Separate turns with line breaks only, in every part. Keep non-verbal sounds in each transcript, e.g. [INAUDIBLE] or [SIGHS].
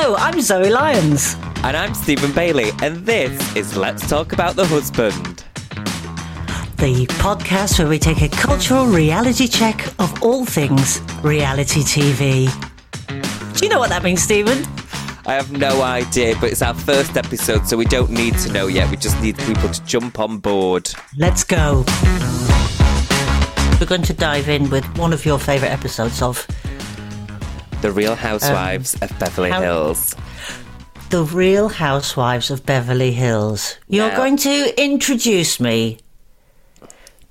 Hello, I'm Zoe Lyons.
And I'm Stephen Bailey, and this is Let's Talk About the Husband.
The podcast where we take a cultural reality check of all things reality TV. Do you know what that means, Stephen?
I have no idea, but it's our first episode, so we don't need to know yet. We just need people to jump on board.
Let's go. We're going to dive in with one of your favourite episodes of
The Real Housewives
Um,
of Beverly
how-
Hills.
The Real Housewives of Beverly Hills. You're
Now-
going to introduce me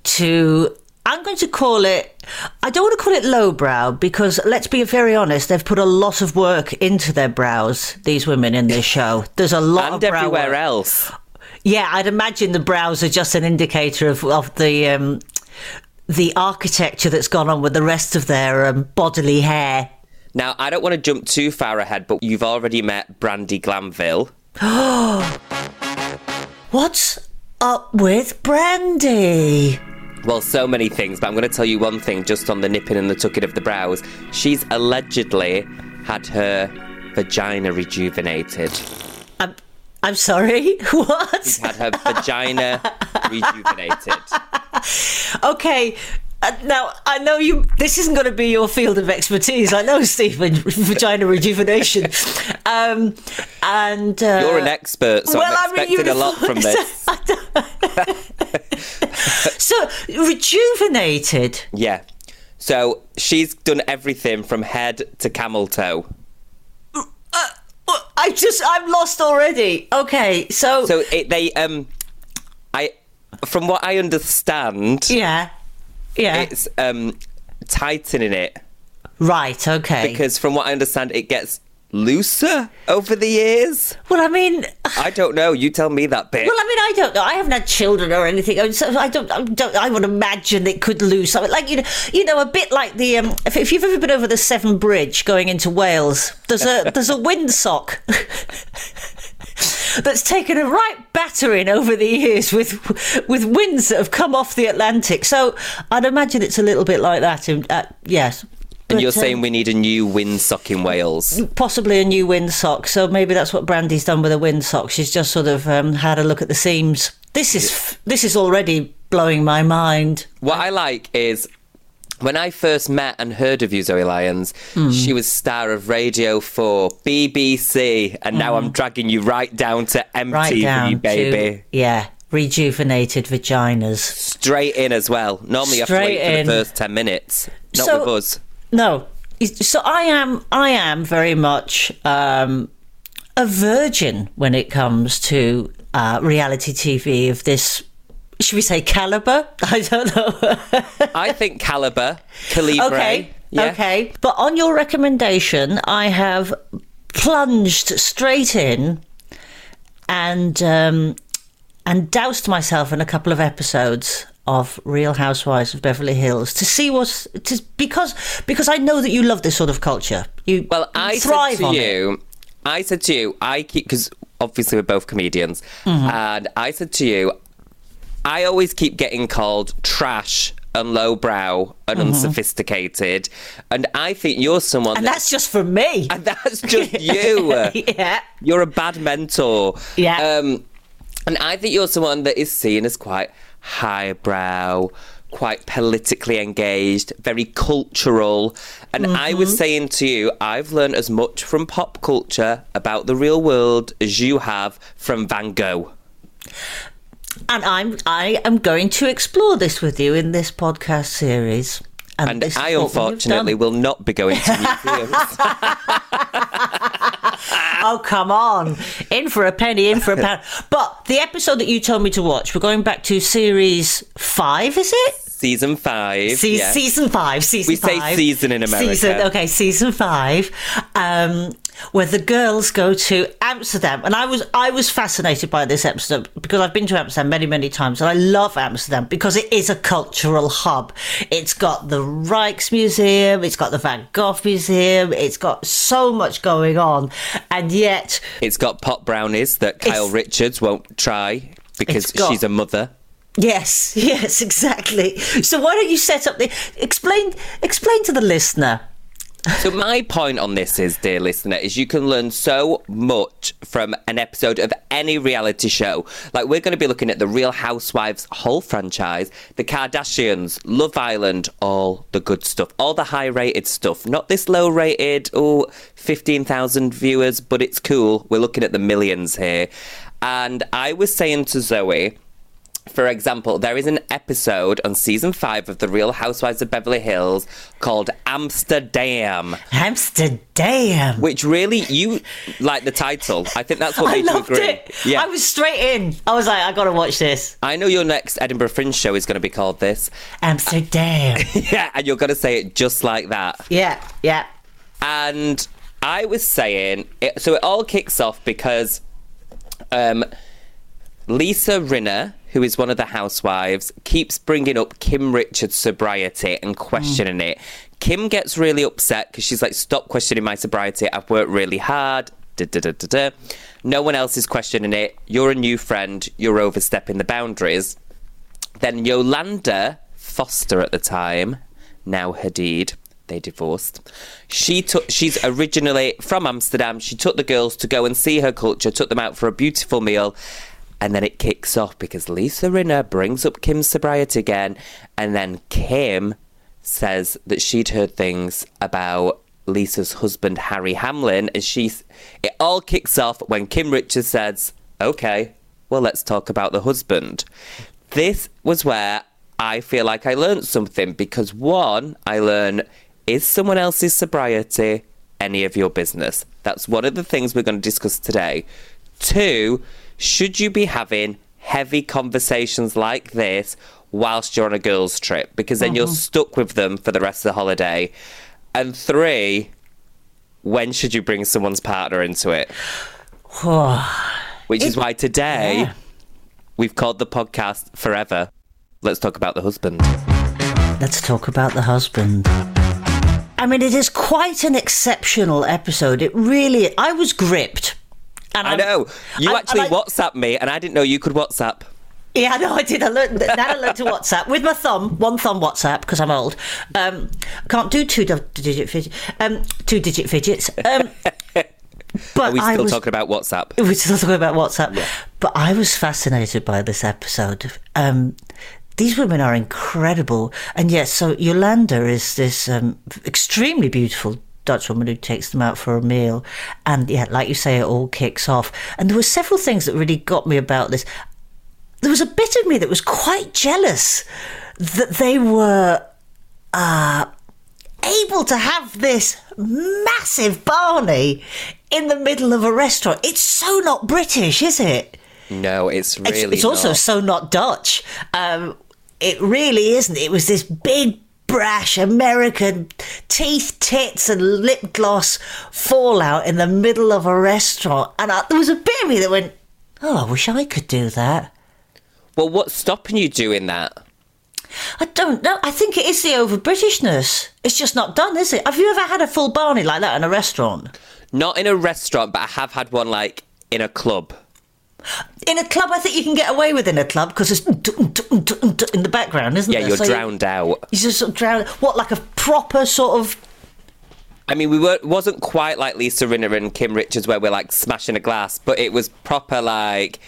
to. I'm going to call it. I don't want to call it lowbrow because let's be very honest, they've put a lot of work into their brows, these women in this show. There's a lot of brow
everywhere
work.
else.
Yeah, I'd imagine the brows are just an indicator of, of the um, the architecture that's gone on with the rest of their um, bodily hair.
Now, I don't want to jump too far ahead, but you've already met Brandi Glanville. [GASPS]
What's up with Brandi?
Well, so many things, but I'm going to tell you one thing just on the nipping and the tucking of the brows. She's allegedly had her vagina rejuvenated.
I'm, I'm sorry. [LAUGHS] What?
She's had her vagina rejuvenated. [LAUGHS]
Okay. Uh, now I know you. This isn't going to be your field of expertise. I know, Stephen. [LAUGHS] vagina rejuvenation, um, and uh,
You're an expert, so
well, I
I'm expecting
you-
a lot from [LAUGHS] this. [LAUGHS]
so rejuvenated.
Yeah. So she's done everything from head to camel toe.
Well, I just I'm lost already. Okay, so,
So it, they um, I from what I understand,
yeah, yeah,
it's um tightening it
right. Okay.
because from what I understand, it gets looser over the years.
well, I mean, [SIGHS]
I don't know. You tell me that bit.
Well, I mean, I don't know. I haven't had children or anything, I- so I don't. I, don't, I would imagine it could lose something, like you know, you know, a bit like the. Um, if, if you've ever been over the Severn Bridge going into Wales, there's a [LAUGHS] there's a windsock [LAUGHS] that's taken a right battering over the years with with winds that have come off the Atlantic. So I'd imagine it's a little bit like that. In, uh, yes.
and you're
um,
saying we need a new windsock in Wales.
possibly a new windsock. So maybe that's what Brandi's done with a windsock. She's just sort of um, had a look at the seams. This is this is already blowing my mind.
What I like is when I first met and heard of you, Zoe Lyons,
Hmm.
she was star of Radio 4, BBC, and now I'm dragging you right down to MTV,
Hmm. Right down
baby.
to yeah, rejuvenated vaginas.
Straight in as well. Normally you have to
Straight
wait for the first 10 minutes. Not
So-
with us.
No, so I am I am very much um, a virgin when it comes to uh, reality TV of this. Should we say caliber? [LAUGHS] I don't know. [LAUGHS]
I think Caliber, Calibre.
Okay.
Yeah.
Okay. But on your recommendation, I have plunged straight in and um, and doused myself in a couple of episodes of Real Housewives of Beverly Hills to see what's to, because because I know that you love this sort of culture. You
Well, I
thrive
said to
on it.
you, I said to you, I keep because obviously we're both comedians,
Mm-hmm.
and I said to you, I always keep getting called trash and lowbrow and unsophisticated, and I think you're someone
Mm-hmm. And
that-
that's just for me. [LAUGHS]
and that's just [LAUGHS] you.
yeah.
You're a bad mentor.
Yeah.
Um, and I think you're someone that is seen as quite highbrow, quite politically engaged, very cultural. And I was saying to you, I've learned as much from pop culture about the real world as you have from Van Gogh.
And I'm I am going to explore this with you in this podcast series.
And
is
I unfortunately will not be going to [LAUGHS] museums.
Oh come on! In for a penny, in for a pound. [LAUGHS] But the episode that you told me to watch, we're going back to series five, is it?
Season five.
Se-
yeah.
Season five. Season
We say
five.
season in America.
Season, okay, season five, um, where the girls go to Amsterdam, and I was I was fascinated by this episode because I've been to Amsterdam many many times, and I love Amsterdam because it is a cultural hub. It's got the Rijksmuseum, it's got the Van Gogh Museum, it's got so much going on, and yet
It's got pot brownies that Kyle Richards won't try because
got-
she's a mother.
Yes, [LAUGHS] yes, exactly. So why don't you set up the explain explain to the listener?
So my point on this is, dear listener, is you can learn so much from an episode of any reality show. Like we're going to be looking at the Real Housewives whole franchise, the Kardashians, Love Island, all the good stuff, all the high-rated stuff, not this low-rated. Oh, 15,000 viewers, but it's cool. We're looking at the millions here. And I was saying to Zoe, for example, there is an episode on season five of The Real Housewives of Beverly Hills called Amsterdam,
Amsterdam.
which really you like the title. I think that's what
I
made you
loved
agree.
it.
Yeah,
I was straight in. I was like, I gotta watch this.
I know your next Edinburgh Fringe show is going to be called this.
Amsterdam. [LAUGHS]
Yeah, and you're going to say it just like that.
yeah, yeah.
And I was saying, it, so it all kicks off because um, Lisa Rinna, who is one of the housewives, keeps bringing up Kim Richards' sobriety and hmm. questioning it. Kim gets really upset because she's like, "Stop questioning my sobriety. I've worked really hard." Da, da, da. No one else is questioning it. You're a new friend. You're overstepping the boundaries. Then Yolanda Foster at the time, now Hadid, they divorced. She took. She's originally from Amsterdam. She took the girls to go and see her culture. Took them out for a beautiful meal. And then it kicks off because Lisa Rinna brings up Kim's sobriety again, and then Kim says that she'd heard things about Lisa's husband Harry Hamlin, and she's. It all kicks off when Kim Richards says, "Okay, well, let's talk about the husband." This was where I feel like I learned something because one, I learned is someone else's sobriety any of your business? That's one of the things we're going to discuss today. Two, should you be having heavy conversations like this whilst you're on a girls' trip? Because then you're mm-hmm. stuck with them for the rest of the holiday. And three, when should you bring someone's partner into it? [SIGHS] Which is why today
Yeah.
we've called the podcast Forever. Let's talk about the husband.
Let's talk about the husband. I mean, it is quite an exceptional episode. It really. I was gripped. And
I
I'm-
know. You
I-
actually
I-
WhatsApp me, and I didn't know you could WhatsApp.
Yeah, no, I did. I learned that. I learned to WhatsApp with my thumb, one thumb WhatsApp because I'm old. Um, can't do two digit fidget, um, two digit fidgets. Um, [LAUGHS] but
Are we still
was,
talking about WhatsApp?
We're still talking about WhatsApp. But I was fascinated by this episode. Um, these women are incredible, and yes, so Yolanda is this um, extremely beautiful Dutch woman who takes them out for a meal, and yeah, like you say, it all kicks off. And there were several things that really got me about this. There was a bit of me that was quite jealous that they were uh, able to have this massive Barney in the middle of a restaurant. It's so not British, is it?
No, it's
It's,
really
it's also
not.
so not Dutch. Um, it really isn't. It was this big, brash American teeth, tits, and lip gloss fallout in the middle of a restaurant. And I, there was a bit of me that went, "Oh, I wish I could do that."
Well, what's stopping you doing that?
I don't know. I think it is the over Britishness. It's just not done, is it? Have you ever had a full Barney like that in a restaurant?
Not in a restaurant, but I have had one like in a club.
In a club, I think you can get away with in a club because it's in the background, isn't it?
Yeah,
there?
you're
So you-
drowned out.
You just sort of drown. What, like a proper sort of?
I mean, we were it wasn't quite like Lisa Rinna and Kim Richards where we're like smashing a glass, but it was proper like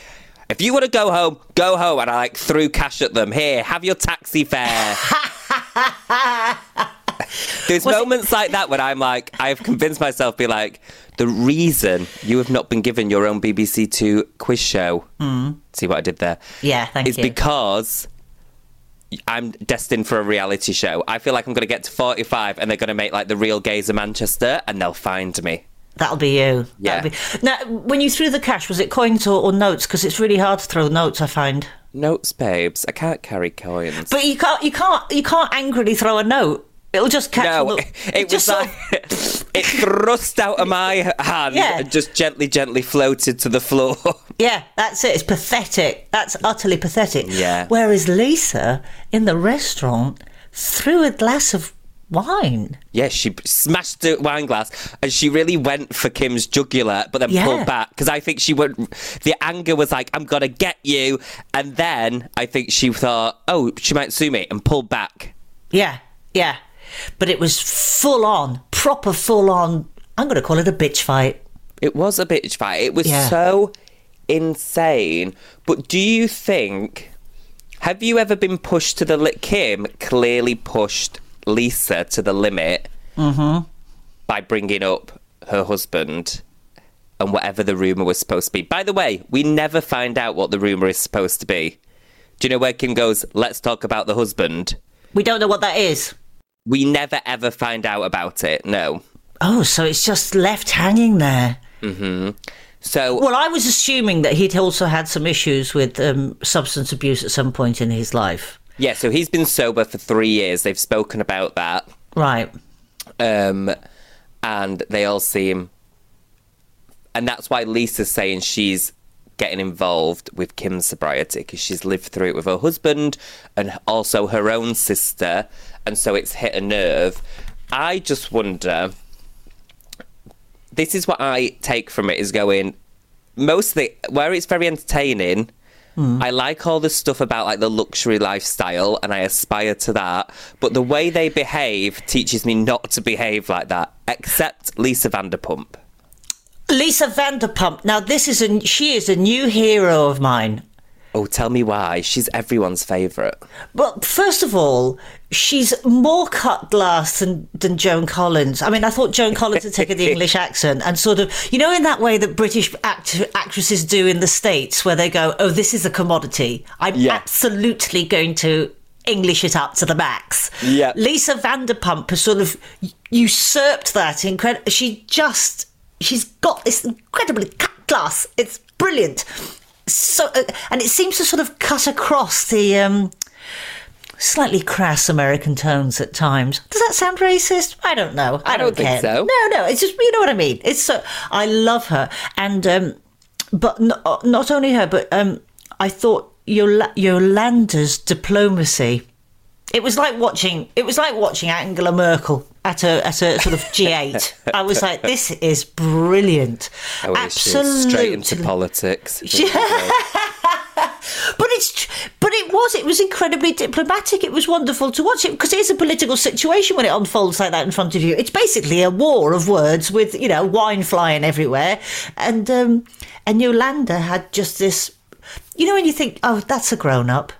If you want to go home, go home. And I like threw cash at them. Here, have your taxi fare. [LAUGHS] There's moments like that when I'm like, I've convinced myself, be like, the reason you have not been given your own BBC Two quiz show. Hmm. See what I did there?
Yeah, thank
is
you.
Is because I'm destined for a reality show. I feel like I'm going to get to 45 and they're going to make like the real gays of Manchester and they'll find me.
That'll be you.
Yeah.
Be... Now, when you threw the cash, was it coins or, or notes? Because it's really hard to throw notes. I find.
Notes, babes. I can't carry coins.
But you can't. You can't. You can't angrily throw a note. It'll just catch.
no,
the-
it was
just sort
like it thrust out of my hand
Yeah.
and just gently, gently floated to the floor. [LAUGHS]
Yeah, that's it. It's pathetic. That's utterly pathetic.
Yeah.
Whereas Lisa in the restaurant threw a glass of wine.
yeah, she smashed the wine glass and she really went for Kim's jugular, but then
Yeah.
pulled back because I think she would. The anger was like, "I'm gonna get you," and then I think she thought, "Oh, she might sue me," and pulled back.
Yeah, yeah. But it was full on, proper full on. I'm going to call it a bitch fight.
It was a bitch fight. It was
Yeah.
so insane. But do you think? Have you ever been pushed to the li- Kim clearly pushed Lisa to the limit mm-hmm. by bringing up her husband and whatever the rumor was supposed to be. By the way, we never find out what the rumor is supposed to be. Do you know where Kim goes? Let's talk about the husband.
We don't know what that is.
We never ever find out about it. No.
Oh, so it's just left hanging there.
So
Well, I was assuming that he'd also had some issues with um, substance abuse at some point in his life.
yeah, so he's been sober for three years. They've spoken about that.
Right.
um, and they all seem, and that's why Lisa's saying she's getting involved with Kim's sobriety because she's lived through it with her husband and also her own sister, and so it's hit a nerve. I just wonder. This is what I take from it is going mostly where it's very entertaining. Hmm. I like all the stuff about like the luxury lifestyle and I aspire to that. But the way they behave teaches me not to behave like that, except Lisa Vanderpump.
Lisa Vanderpump. Now, this is a she is a new hero of mine.
Oh, tell me why. She's everyone's favourite.
Well, first of all, she's more cut glass than, than Joan Collins. I mean, I thought Joan Collins had taken the [LAUGHS] English accent and sort of, you know, in that way that British act- actresses do in the States, where they go, oh, this is a commodity. I'm
Yeah.
absolutely going to English it up to the max.
Yeah.
Lisa Vanderpump has sort of usurped that. Incred- she just, she's got this incredibly cut glass. It's brilliant. So, uh, and it seems to sort of cut across the um, slightly crass American tones at times. Does that sound racist? I don't know. I,
I don't think
care.
so.
No, no. It's just you know what I mean. It's so I love her, and um, but not, not only her, but um, I thought Yola- Yolanda's diplomacy. It was like watching. It was like watching Angela Merkel at a at a sort of G8. [LAUGHS] I was like, this is brilliant.
Oh, is? Straight into politics. [LAUGHS]
But it's but it was it was incredibly diplomatic. It was wonderful to watch it because it is a political situation when it unfolds like that in front of you. It's basically a war of words with you know wine flying everywhere, and um, and Yolanda had just this. You know when you think, oh, that's a grown up.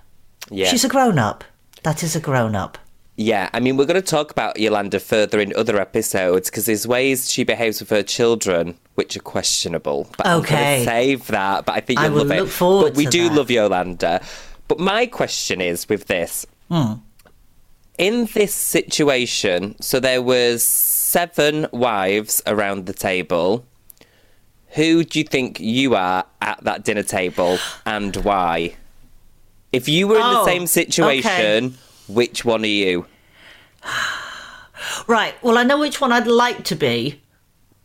Yeah.
She's a grown up. That is a grown up.
Yeah, I mean, we're going to talk about Yolanda further in other episodes because there's ways she behaves with her children which are questionable. But I'm going
Okay.
to save that. But I think
I
you'll
will
love it.
look forward
but we do
that.
love Yolanda. But my question is with this.
Hmm.
In this situation, so there was seven wives around the table. Who do you think you are at that dinner table and why? If you were in the
Oh,
same situation, which one are you? [SIGHS]
Right. Well, I know which one I'd like to be.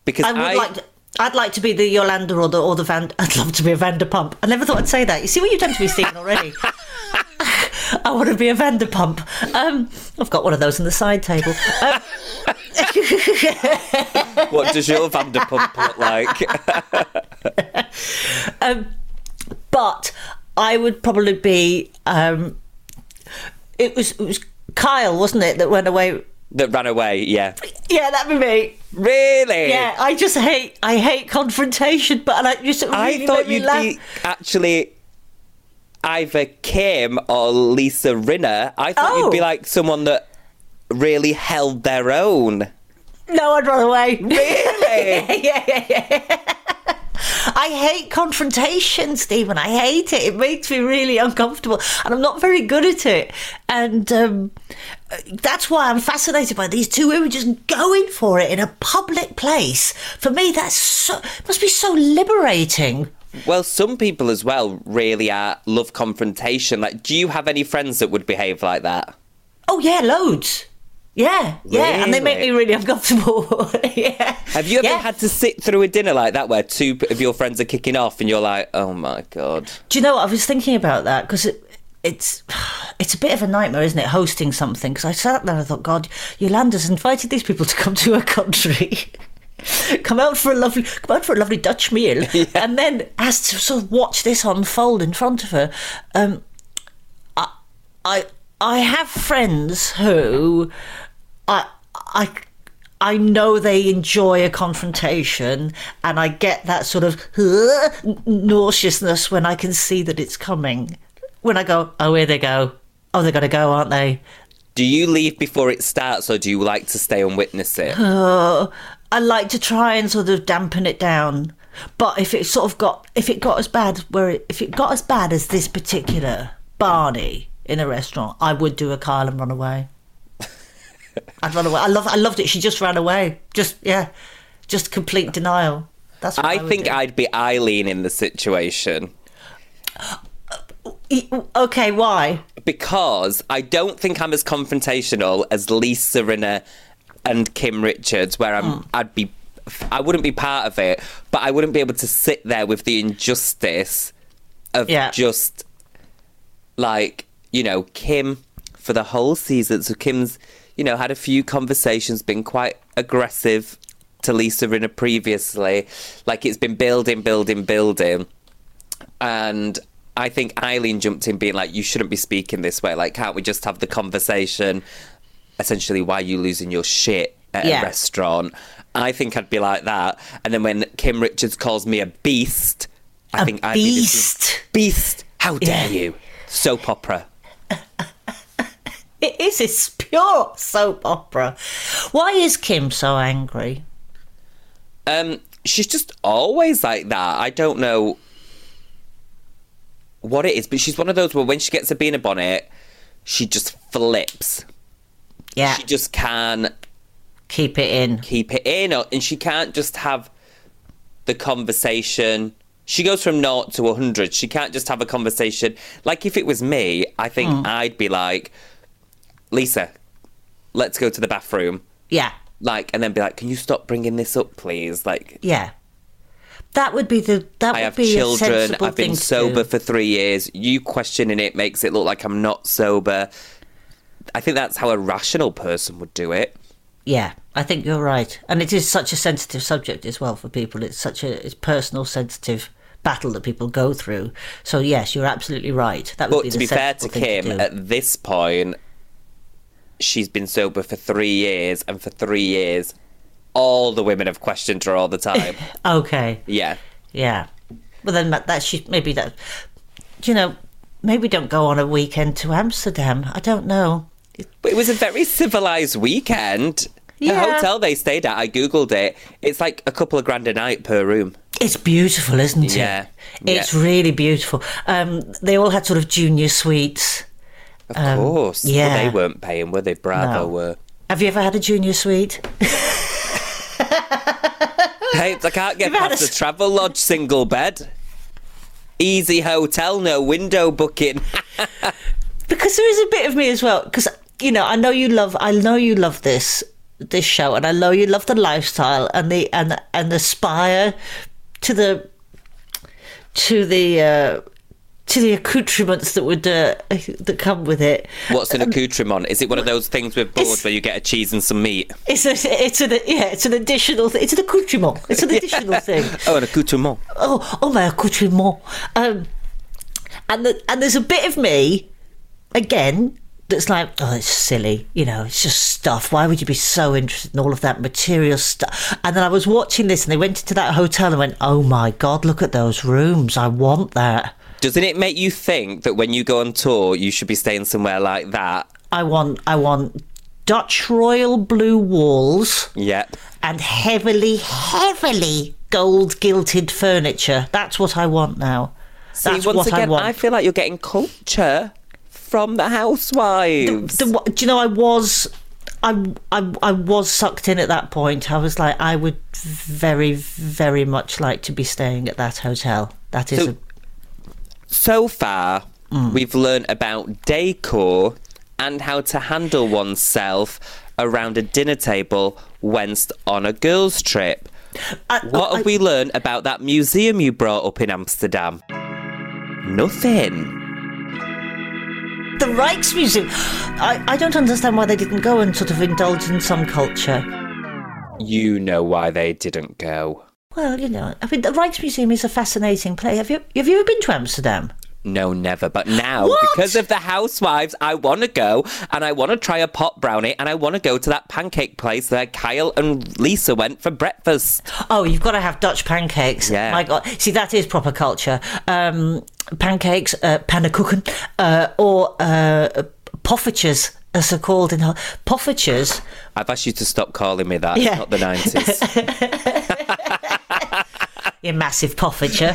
Because
I would like. To, I'd like to be the Yolanda or the or the Van. [LAUGHS] I'd love to be a Vanderpump. I never thought I'd say that. You see what you've done to me, Stephen, already. [LAUGHS] [LAUGHS] I want to be a Vanderpump. Um, I've got one of those on the side table. Um,
What does your Vanderpump look like?
but I would probably be. Um, it was it was Kyle, wasn't it, that went away?
that ran away, yeah.
Yeah, that'd be me.
Really?
Yeah, I just hate I hate confrontation, but I just it
I thought you'd
laugh.
be actually either Kim or Lisa Rinna. I thought you'd be
Oh.
like someone that really held their own.
No, I'd run away.
Really? [LAUGHS]
yeah, yeah, yeah. I hate confrontation, Stephen. I hate it. It makes me really uncomfortable, and I'm not very good at it. And um, that's why I'm fascinated by these two women just going for it in a public place. For me, that's so must be so liberating.
well, some people as well really are love confrontation. Like, do you have any friends that would behave like that?
Oh yeah, loads. Yeah, yeah, and they make me
Really?
really uncomfortable. [LAUGHS] yeah.
Have you ever
Yeah.
had to sit through a dinner like that where two of your friends are kicking off and you're like, oh my god?
Do you know? what? I was thinking about that because it, it's it's a bit of a nightmare, isn't it? Hosting something because I sat there and I thought, God, Yolanda's invited these people to come to her country. [LAUGHS] come out for a lovely come out for a lovely Dutch meal [LAUGHS] and then has to sort of watch this unfold in front of her. Um, I I I have friends who I I I know they enjoy a confrontation, and I get that sort of nauseousness when I can see that it's coming. When I go, oh, here they go. Oh, they're gonna go, aren't they?
Do you leave before it starts or do you like to stay and witness it? [SIGHS]
I like to try and sort of dampen it down. But if it sort of got, if it got as bad, where it, if it got as bad as this particular Barney in a restaurant, I would do a Kyle and run away. I'd run away. I love, I loved it. She just ran away. Just yeah, just complete denial. That's. What I,
I think
do.
I'd be Eileen in the situation
E- Okay, why?
because I don't think I'm as confrontational as Lisa Rinna and Kim Richards, where I'm,
Hmm.
I'd be, I wouldn't be part of it, but I wouldn't be able to sit there with the injustice of
Yeah.
just like you know Kim for the whole season. So Kim's, you know, had a few conversations, been quite aggressive to Lisa Rinna previously. Like it's been building, building, building. And I think Eileen jumped in being like, you shouldn't be speaking this way. Like, can't we just have the conversation? Essentially, why are you losing your shit at
Yeah.
a restaurant? I think I'd be like that. And then when Kim Richards calls me a beast, I
A
think I'd be
beast.
beast. How dare
Yeah.
you? Soap opera.
It is. It's [LAUGHS] pure soap opera. Why is Kim so angry?
Um, she's just always like that. I don't know what it is, but she's one of those where when she gets a a bonnet, she just flips.
Yeah,
She just can't
keep it in.
keep it in, and she can't just have the conversation. She goes from naught to 100. She can't just have a conversation. Like, if it was me, I think
Hmm.
I'd be like, Lisa, let's go to the bathroom.
Yeah,
Like, and then be like, can you stop bringing this up, please? Like,
yeah. That would be the. That
I
would
have
be a
children.
sensible
I've been
thing to
sober for three years. You questioning it makes it look like I'm not sober. I think that's how a rational person would do it.
Yeah, I think you're right, and it is such a sensitive subject as well for people. It's such a it's personal, sensitive battle that people go through. So yes, you're absolutely right. That would
But
be
to be fair to Kim,
do.
at this point, she's been sober for three years, and for three years, all the women have questioned her all the time. [LAUGHS]
okay,
yeah.
yeah. Well, then that, that she maybe that you know maybe don't go on a weekend to Amsterdam. I don't know.
But it was a very civilized weekend. The
Yeah.
hotel they stayed at, I googled it. It's like a couple of grand a night per room.
It's beautiful, isn't it?
Yeah,
It's
yeah.
really beautiful. Um, they all had sort of junior suites.
Of course. Well,
Um, yeah.
they weren't paying, were they? Bravo
No.
were.
Have you ever had a junior suite? [LAUGHS]
Hey, I can't get
You've
past
a
the travel lodge single bed. Easy hotel, no window booking. [LAUGHS]
because there is a bit of me as well because you know i know you love i know you love this this show and i know you love the lifestyle and the and and aspire to the to the uh to the accoutrements that would uh, that come with it
What's an accoutrement? Is it one of those things with board where you get a cheese and some meat?
it's a it's an yeah it's an additional th- it's an accoutrement it's an [LAUGHS] additional thing [LAUGHS]
Oh, an accoutrement.
oh, oh my accoutrement. Um, and the, and there's a bit of me, again, that's like, oh, it's silly, you know, it's just stuff. Why would you be so interested in all of that material stuff? And then I was watching this, and they went into that hotel and went, oh my god, look at those rooms. I want that.
Doesn't it make you think that when you go on tour, you should be staying somewhere like that?
I want I want Dutch royal blue walls
Yep.
and heavily, heavily gold gilded furniture. That's what I want now.
See,
That's
once
what
again,
I want.
I feel like you're getting culture from the housewives.
the, do you know I was I, I I was sucked in at that point. I was like, I would very very much like to be staying at that hotel. That is
So-
a,
so far,
Mm.
we've learned about decor and how to handle oneself around a dinner table whilst on a girls' trip.
I-
What
I-
have we learned about that museum you brought up in Amsterdam? Nothing.
the Rijksmuseum. I I don't understand why they didn't go and sort of indulge in some culture.
You know why they didn't go.
Well, you know, I mean, the Rijksmuseum is a fascinating place. Have you have you ever been to Amsterdam?
No, never. But now,
What?
because of the housewives, I want to go and I want to try a pot brownie and I want to go to that pancake place where Kyle and Lisa went for breakfast.
Oh, you've got to have Dutch pancakes.
Yeah.
My God. See, that is proper culture. Um, pancakes, uh, pannenkoeken, uh, or uh, poffertjes, as they're called in... Holland. Poffertjes.
I've asked you to stop calling me that.
Yeah.
It's not the 90s. [LAUGHS]
You [LAUGHS] massive [LAUGHS] poffertje.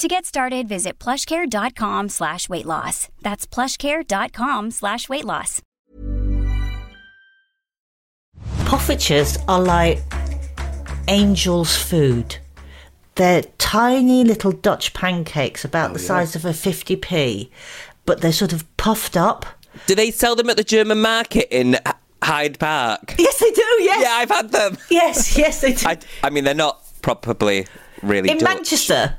To get started, visit plushcare.com slash weight loss. That's plushcare.com slash weight loss.
Poffertjes are like angel's food. They're tiny little Dutch pancakes about oh, the size of a 50p, but they're sort of puffed up.
Do they sell them at the German market in Hyde Park?
Yes, they do, yes.
Yeah, I've had them.
Yes, yes, they do.
I, I mean, they're not probably really
in
Dutch.
Manchester.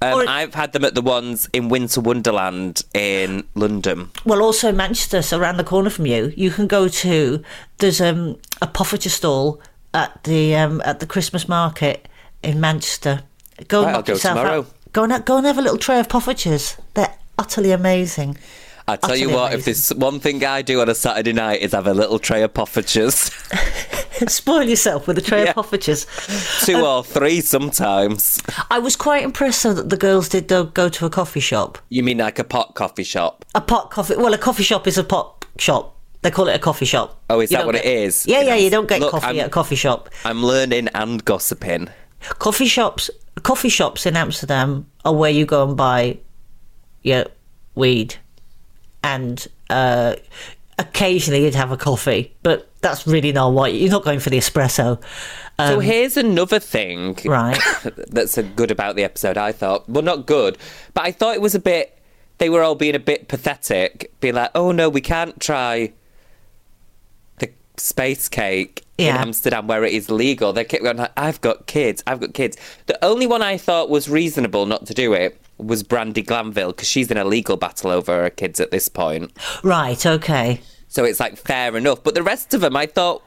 Um, I've had them at the ones in Winter Wonderland in London.
Well, also Manchester, so around the corner from you, you can go to. There's um, a poffertje stall at the um, at the Christmas market in Manchester. Go and
Right, I'll go tomorrow.
out. Go and go and have a little tray of poffertjes. They're utterly amazing.
I tell you what, if
amazing.
there's one thing I do on a Saturday night is have a little tray of poffertjes, [LAUGHS]
Spoil yourself with a tray
Yeah.
of poffertjes.
two um, or three sometimes.
I was quite impressed though that the girls did go, go to a coffee shop.
You mean like a pot coffee shop?
A pot coffee. Well, a coffee shop is a pot shop. They call it a coffee shop.
Oh, is
You
that what
get-
it is?
Yeah, yeah. You don't get
Look,
coffee
I'm-
at a coffee shop.
I'm learning and gossiping.
Coffee shops, coffee shops in Amsterdam are where you go and buy your weed, and uh, occasionally you'd have a coffee, but that's really not what you're not going for the espresso,
so here's another thing
Um, right? [LAUGHS]
that's good about the episode, I thought. Well, not good, but I thought it was a bit. They were all being a bit pathetic, being like, "Oh no, we can't try space cake in Amsterdam where it is legal." They kept going, "I've got kids, I've got kids." The only one I thought was reasonable not to do it was Brandi Glanville because she's in a legal battle over her kids at this point.
right. Okay.
So it's like fair enough. But the rest of them, I thought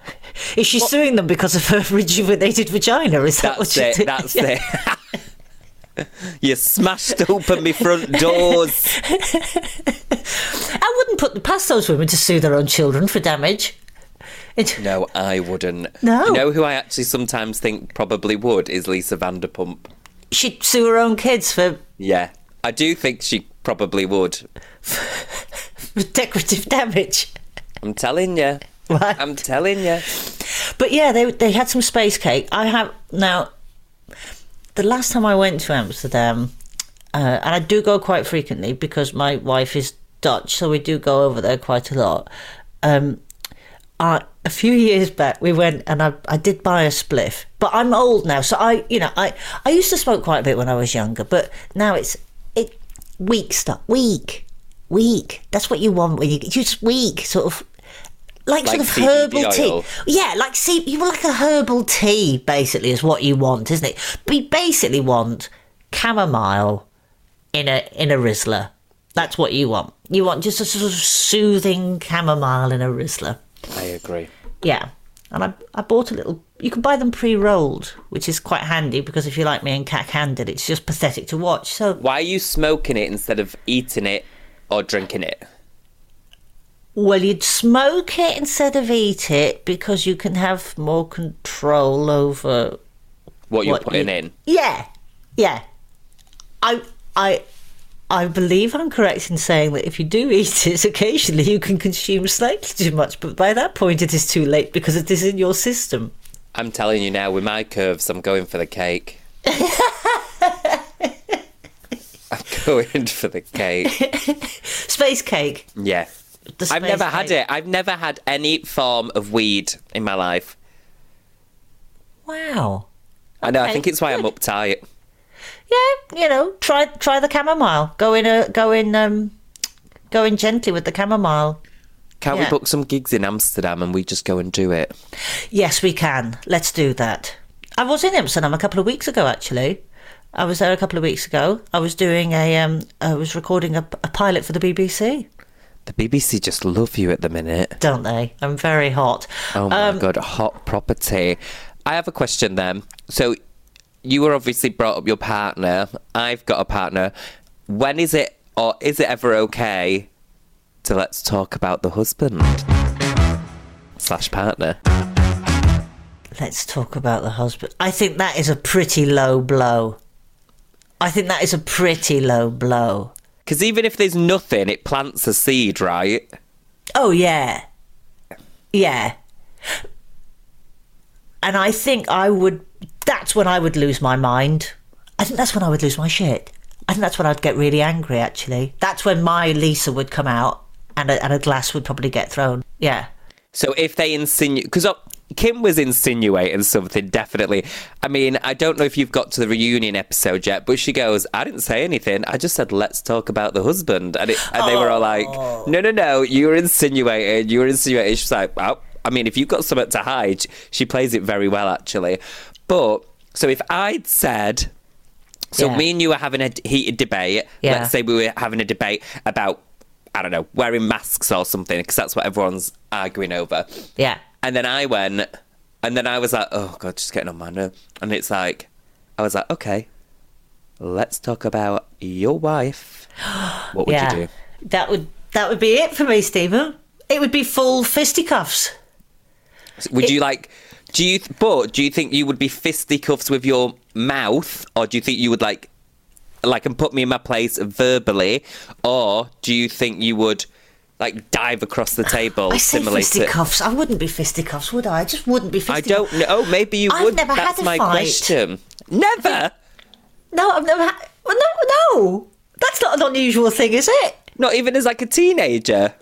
Is she suing them because of her [LAUGHS] rejuvenated vagina? Is that what
that's
she
it.
did?
That's
Yeah.
it. [LAUGHS] You smashed open my front doors. [LAUGHS]
I wouldn't put the past those women to sue their own children for damage. [LAUGHS]
No, I wouldn't.
No.
You know who I actually sometimes think probably would is Lisa Vanderpump.
She'd sue her own kids for,
Yeah, I do think she probably would.
for [LAUGHS] decorative damage.
I'm telling you.
Right.
I'm telling you.
But yeah, they they had some space cake. I have now. The last time I went to Amsterdam, uh, and I do go quite frequently because my wife is Dutch, so we do go over there quite a lot. Um, I, a few years back, we went and I, I did buy a spliff, but I'm old now, so I, you know, I, I used to smoke quite a bit when I was younger, but now it's it weak stuff, weak, weak. That's what you want when you just weak, sort of like,
Like
sort of
CBD
herbal tea. Yeah, like see, you want like a herbal tea, basically, is what you want, isn't it? But you basically want chamomile in a in a Rizla. That's what you want. You want just a sort of soothing chamomile in a Rizla.
I agree.
Yeah. And I, I bought a little. You can buy them pre-rolled, which is quite handy because if you like me and Cat Candid, it's just pathetic to watch. So
Why are you smoking it instead of eating it or drinking it?
Well, you'd smoke it instead of eat it because you can have more control over
What you're
what
putting
you-
in?
Yeah, yeah. I, I, I believe I'm correct in saying that if you do eat [LAUGHS] it, occasionally you can consume slightly too much, but by that point it is too late because it is in your system.
I'm telling you now, with my curves, I'm going for the cake. [LAUGHS] I'm going for the cake. [LAUGHS]
Space cake.
Yeah. I've never had it. I've never had any form of weed in my life.
Wow.
I know. I think it's why I'm uptight.
Yeah, you know, try try the chamomile. Go in a go in um, go in gently with the chamomile.
Can't
Yeah.
we book some gigs in Amsterdam and we just go and do it?
Yes, we can. Let's do that. I was in Amsterdam a couple of weeks ago, actually. I was there a couple of weeks ago. I was doing a, um, I was recording a, a pilot for the BBC,
The BBC just love you at the minute.
don't they? I'm very hot.
Oh my
Um,
god, hot property. I have a question then. So you were obviously brought up your partner. I've got a partner. When is it or is it ever okay to let's talk about the husband slash partner?
Let's talk about the husband. I think that is a pretty low blow. I think that is a pretty low blow.
Because even if there's nothing, it plants a seed, right?
Oh yeah, yeah. And I think I would. That's when I would lose my mind. I think that's when I would lose my shit. I think that's when I'd get really angry. Actually, that's when my Lisa would come out, and a, and a glass would probably get thrown. Yeah.
So if they insinuate, because uh, Kim was insinuating something, definitely. I mean, I don't know if you've got to the reunion episode yet, but she goes, "I didn't say anything. I just said let's talk about the husband," and, it, and they were all like, "No, no, no, you were insinuating. You were insinuating." She's like, "Oh, I mean, if you've got something to hide, she plays it very well, actually." But so if I'd said. So
Yeah.
me and you were having a heated debate.
Yeah.
Let's say we were having a debate about, I don't know, wearing masks or something, because that's what everyone's arguing over.
Yeah.
And then I went, and then I was like, oh god, just getting on my nerve. And it's like, I was like, okay, let's talk about your wife. [GASPS] What would
yeah.
you do?
That would that would be it for me, Stephen. It would be full fisticuffs.
Would you like? Do you? But do you think you would be fisticuffs with your mouth, or do you think you would like, like, and put me in my place verbally, or do you think you would? Like dive across the table,
I say
similarly to.
fisticuffs. I wouldn't be fisticuffs, would I? I just wouldn't be fisticuffs.
I don't know. Oh, maybe you
I've
would.
never had
That's
a
my
fight.
question. Never.
No, I've never had. Well, no, no. That's not an unusual thing, is it?
Not even as like a teenager.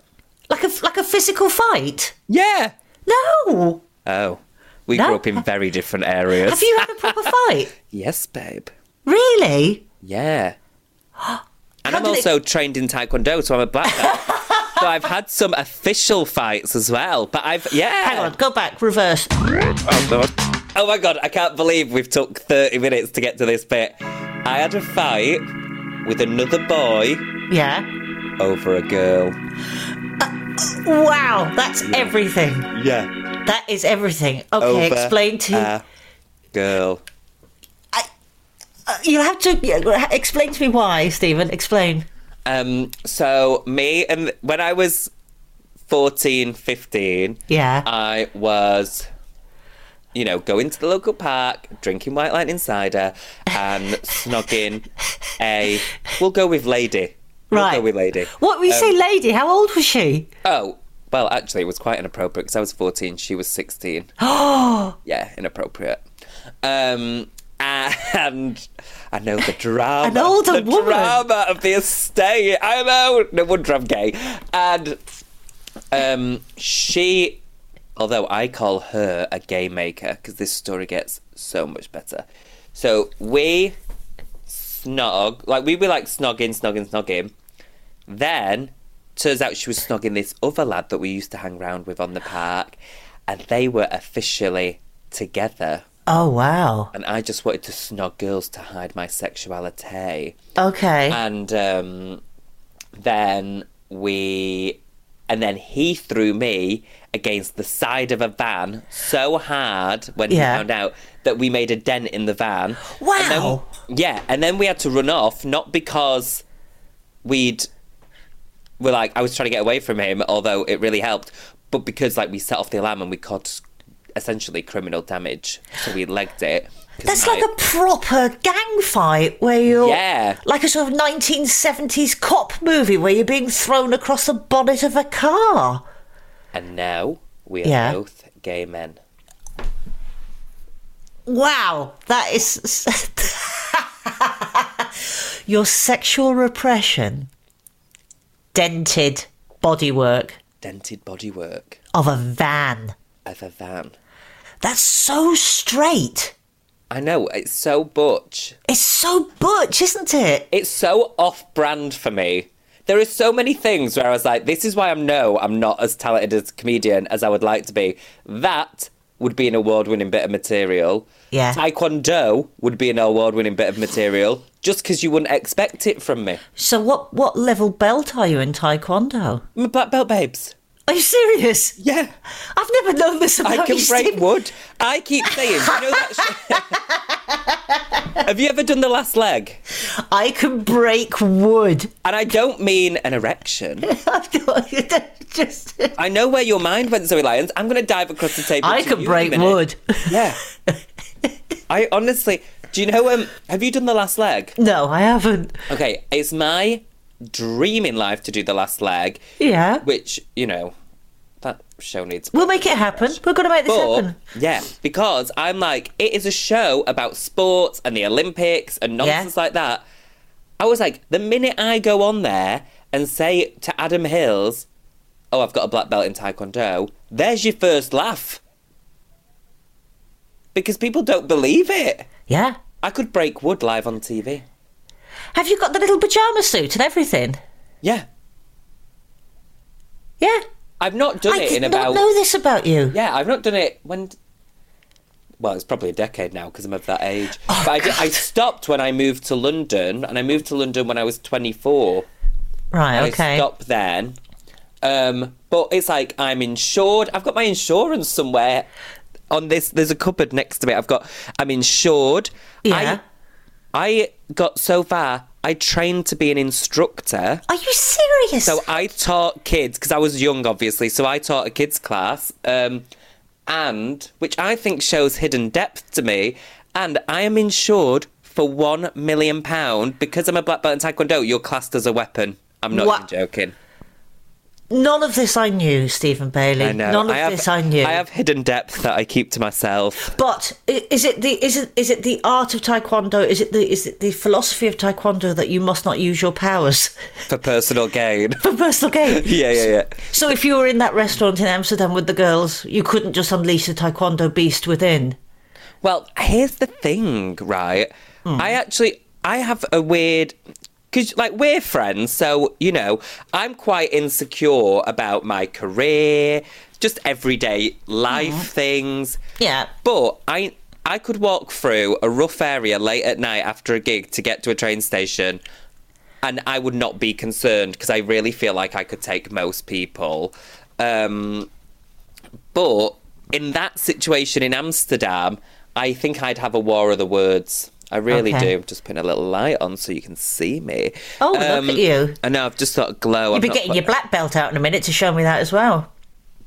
Like a like a physical fight?
Yeah.
No.
Oh, we
No.
grew up in very different areas.
Have you had a proper [LAUGHS] fight?
Yes, babe.
Really?
Yeah. [GASPS] And I'm
did it-
also trained in Taekwondo, so I'm a black belt. [LAUGHS] so I've had some official fights as well. But I've yeah.
Hang on, go back, reverse.
Oh, God. Oh my god, I can't believe we've took 30 minutes to get to this bit. I had a fight with another boy
Yeah.
over a girl. [GASPS]
Uh, uh, wow, that's everything.
Yeah.
That is everything. Okay,
Over
explain to
girl.
Uh, you'll have to yeah, explain to me why, Stephen. Explain.
Um, so me and when I was 14, 15,
Yeah.
I was, you know, going to the local park, drinking White Lightning cider, and [LAUGHS] snogging a. We'll go with lady. We'll
Right.
go with lady.
What we say, lady? How old was she?
Oh, well, actually, it was quite inappropriate because I was 14, she was 16.
Oh, [GASPS]
yeah, inappropriate. Um, [LAUGHS] and I know the drama.
An older
the
woman.
drama of the estate. I know. No wonder I'm gay. And um, she, although I call her a gay maker because this story gets so much better. So we snog, like we were like snogging, snogging, snogging. Then turns out she was snogging this other lad that we used to hang around with on the park, and they were officially together.
oh wow.
And I just wanted to snog girls to hide my sexuality.
Okay.
And um, then we. And then he threw me against the side of a van so hard when
Yeah.
he found out that we made a dent in the van.
Wow.
And then, yeah, and then we had to run off, not because we'd were like I was trying to get away from him, although it really helped, but because like we set off the alarm and we caused essentially criminal damage, so we legged it.
That's like a proper gang fight where you're
Yeah.
like a sort of 1970s cop movie where you're being thrown across the bonnet of a car.
And now we are
Yeah.
both gay men.
Wow, that is [LAUGHS] your sexual repression dented bodywork
Dented bodywork
of a van.
of a van.
That's so straight.
I know, it's so butch.
It's so butch, isn't it?
It's so off brand for me. There are so many things where I was like, this is why I'm no, I'm not as talented as a comedian as I would like to be. That would be an award winning bit of material.
Yeah.
Taekwondo would be an award winning bit of material just because you wouldn't expect it from me.
So what what level belt are you in taekwondo?
I'm a black belt, babes.
Are you serious?
Yeah.
I've never known this about
I can
you,
break
Steve.
wood. I keep saying, you know that. [LAUGHS] Have you ever done the last leg?
I can break wood.
And I don't mean an erection. [LAUGHS] [LAUGHS]
Just
I know where your mind went, Zoe Lyons. I'm going to dive across the table.
I can
you in a
break wood.
Yeah. I honestly, do you know? Um, have you done the last leg?
No, I haven't.
Okay, it's my dream in life to do the last leg,
Yeah.
which you know, that show needs.
We'll make it happen. We're going to make this
But
happen.
yeah, because I'm like, it is a show about sports and the Olympics and nonsense like that. I was like, the minute I go on there and say to Adam Hills, "Oh, I've got a black belt in Taekwondo," there's your first laugh. Because people don't believe it.
Yeah.
I could break wood live on TV.
Have you got the little pajama suit and everything?
Yeah.
Yeah.
I've not done
I
it in about.
know this about you.
Yeah, I've not done it when. Well, it's probably a decade now because I'm of that age.
Oh,
but I, did, I stopped when I moved to London, and I moved to London when I was 24.
Right, okay.
I stopped then. Um, but it's like I'm insured. I've got my insurance somewhere on this. There's a cupboard next to me. I've got. I'm insured.
Yeah.
I, I got so far. I trained to be an instructor.
Are you serious?
So I taught kids because I was young, obviously. So I taught a kids class, um, and which I think shows hidden depth to me. And I am insured for one million pound because I'm a black belt in Taekwondo. You're classed as a weapon. I'm not
What?
even joking.
None of this I knew, Stephen Bailey.
I know.
None of
I have,
this I knew.
I have hidden depth that I keep to myself.
But is it the is it is it the art of taekwondo? Is it the is it the philosophy of taekwondo that you must not use your powers [LAUGHS]
For personal gain.
for personal gain? [LAUGHS]
yeah, yeah, yeah.
So if you were in that restaurant in Amsterdam with the girls, you couldn't just unleash the taekwondo beast within.
Well, here's the thing, right? Hmm. I actually I have a weird because like we're friends, so you know I'm quite insecure about my career, just everyday life things.
Yeah.
But I I could walk through a rough area late at night after a gig to get to a train station. And I would not be concerned because I really feel like I could take most people. Um, but in that situation in Amsterdam, I think I'd have a war of the words. I really
Okay.
do. I'm just putting a little light on so you can see me.
Oh, look at you.
I know, I've just got a glow.
You'll
I've
be getting
put-
your black belt out in a minute to show me that as well.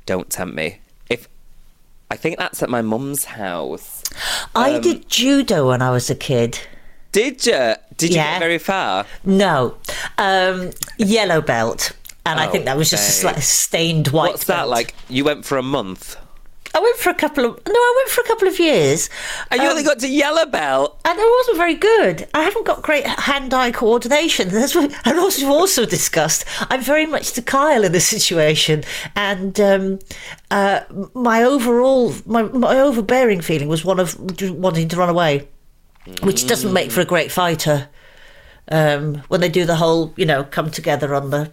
Don't tempt me. If I think that's at my mum's house.
I
Um,
did judo when I was a kid.
Did you? Did you
Yeah.
get very far?
No, um, yellow belt, and I
Oh,
think that was just a
babe.
sli- stained white.
What's that
belt.
like? You went for a month.
I went for a couple of no, I went for a couple of years,
And you
Um,
only got to yellow belt.
and it wasn't very good. I haven't got great hand-eye coordination. [LAUGHS] That's what and also also discussed. I'm very much the Kyle in this situation, and um, uh, my overall my, my overbearing feeling was one of wanting to run away, which doesn't make for a great fighter. Um, when they do the whole, you know, come together on the